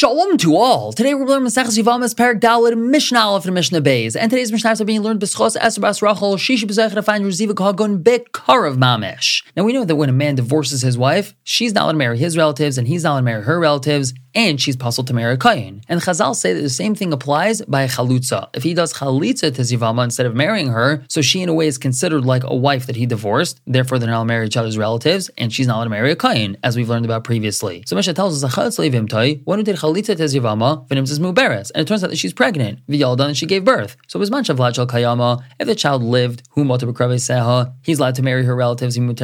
Shalom to all. Today we're learning Maseches Yevamos Perak Dalet Mishnah Aleph and Mishnah Beis. And today's Mishnah are being learned B'schos Esr Bas Rachel Shishi B'zeicha to find Reziva Kagon Bekarav Mamish. Now we know that when a man divorces his wife, she's not allowed to marry his relatives and he's not allowed to marry her relatives and she's puzzled to marry a Kayin. And Chazal say that the same thing applies by a Chalutza. If he does Chalitza to Zivama instead of marrying her, so she in a way is considered like a wife that he divorced, therefore they're not allowed to marry each other's relatives, and she's not allowed to marry a Kayin, as we've learned about previously. So Mishnah tells us, one who did Chalitza to Zivama, Vinim's Muberes, and it turns out that she's pregnant, V'yaldan, and she gave birth. So Bisman Shavlat Shal Kayama, if the child lived, Seha, he's allowed to marry her relatives, and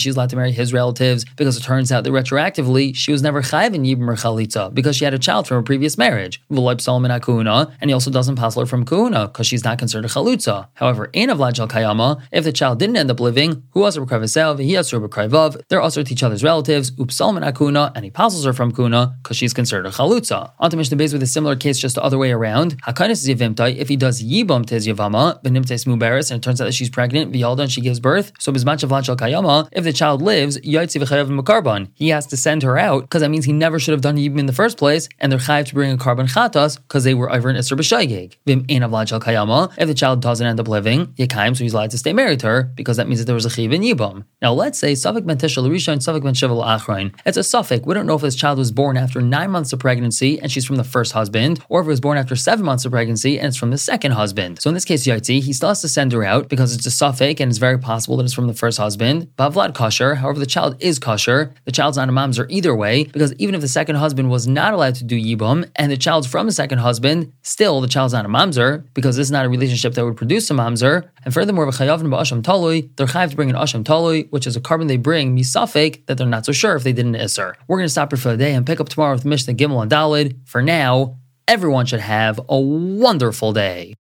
she's allowed to marry his relatives, because it turns out that retroactively, she was never Chayv in Yibim Chalitza, because she had a child from a previous marriage. And he also doesn't pass her from Kuhuna, because she's not considered a Chalutza. However, in Avlad Shal Kayama, if the child didn't end up living, who also Bekrevesev, he has Bekrevav, they're also to each other's relatives, Upsalm and Akuna, and he passes her from Kuna, because she's considered a Chalutza. On to Mishnah Beis with a similar case, just the other way around. Hakanis Yivimtai, if he does Yibam Tez Yavama, Benimtes Muberis, and it turns out that she's pregnant, Vialda, and she gives birth, so Bizmach of Kayama, if the child lives, Yaitzi V'chayav Makarban, he has to send her out, because that means he never should have done Yibam in the first place, and they're chayiv to bring a korban chatas, because they were over in Isser B'shaygig. Vim Shal Kayama, if the child doesn't end up living, Yekayim, so he's allowed to stay married to her, because that means that there was a chiv in Yibam. Now let's say Safik Ben Tishal Rishon, Safik Ben Shival Achrain. It's a Safik. We don't know if this child was born after nine months of pregnancy and she's from the first husband, or if it was born after seven months of pregnancy and it's from the second husband. So in this case, Yaitzi, he still has to send her out because it's a safek and it's very possible that it's from the first husband. Bavlad kosher, however, the child is kosher. The child's not a mamzer either way because even if the second husband was not allowed to do yibum and the child's from the second husband, still the child's not a mamzer because this is not a relationship that would produce a mamzer. And furthermore, they're chayav to bring an asham talui, which is a korban they bring misafek that they're not so sure if they did an isser. We're going to stop here for the day and pick up tomorrow with Mishnah Gimel and Dalet. For now, everyone should have a wonderful day.